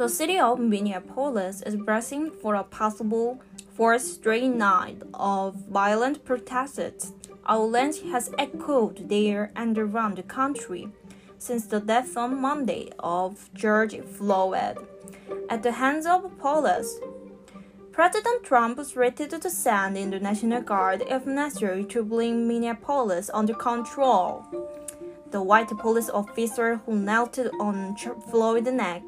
The city of Minneapolis is bracing for a possible fourth straight night of violent protests. Violence has echoed there and around the country since the death on Monday of George Floyd at the hands of police. President Trump threatened to send in the National Guard if necessary to bring Minneapolis under control. The white police officer who knelt on Floyd's neck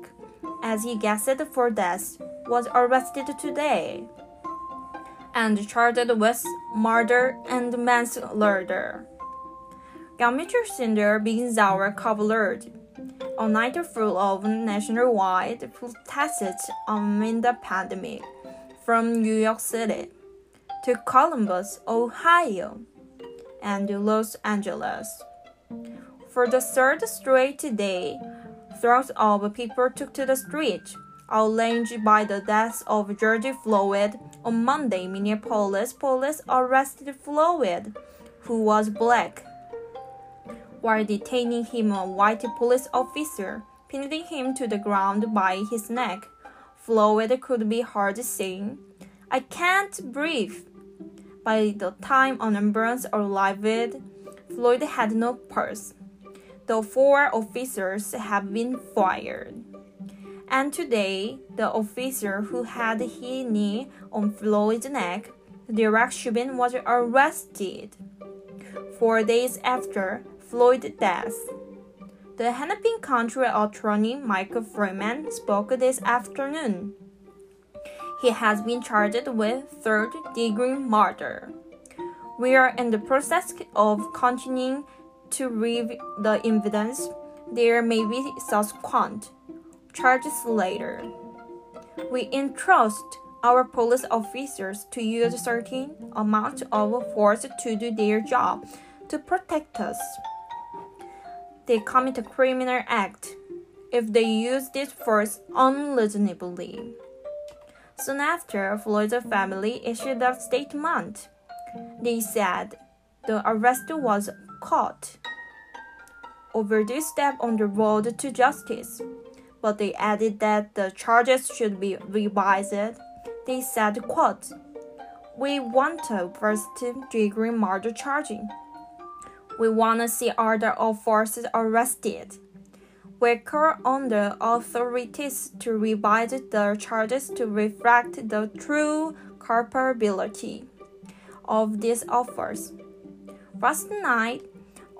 as he guessed for death was arrested today and charged with murder and manslaughter. Amateur Cinder begins our coverage. A night full of nationwide protests amid the pandemic, from New York City to Columbus, Ohio, and Los Angeles. For the third straight day, throngs of people took to the street, outraged by the death of George Floyd. On Monday, Minneapolis police arrested Floyd, who was black while detaining him, a white police officer pinning him to the ground by his neck. Floyd could be heard saying, I can't breathe. By the time an ambulance arrived, Floyd had no pulse. The four officers have been fired. And today, the officer who had his knee on Floyd's neck, Derek Chauvin, was arrested. Four days after, Floyd's death. The Hennepin County Attorney Michael Freeman spoke this afternoon. He has been charged with third degree murder. We are in the process of continuing to review the evidence. There may be subsequent charges later. We entrust our police officers to use certain amount of force to do their job to protect us they commit a criminal act if they use this force unreasonably. Soon after, Floyd's family issued a statement. They said the arrest was caught over this step on the road to justice, but they added that the charges should be revised. They said, quote, We want a first degree murder charging we want to see other offenders arrested. We call on the authorities to revise the charges to reflect the true culpability of these offers. Last night,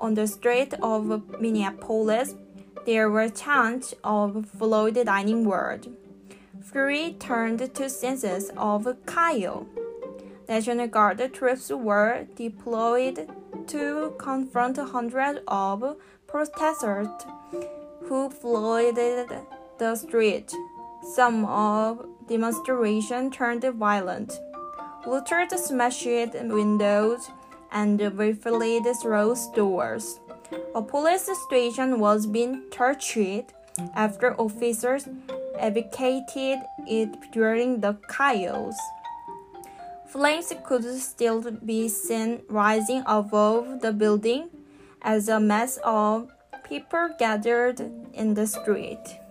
on the street of Minneapolis, there were chants of Floyd dining world. Fury turned to senses of Kyle. National Guard troops were deployed to confront hundreds of protesters who flooded the street. Some of demonstration turned violent. Looters smashed windows and rifled through stores. A police station was being tortured after officers evacuated it during the chaos. Flames could still be seen rising above the building as a mass of people gathered in the street.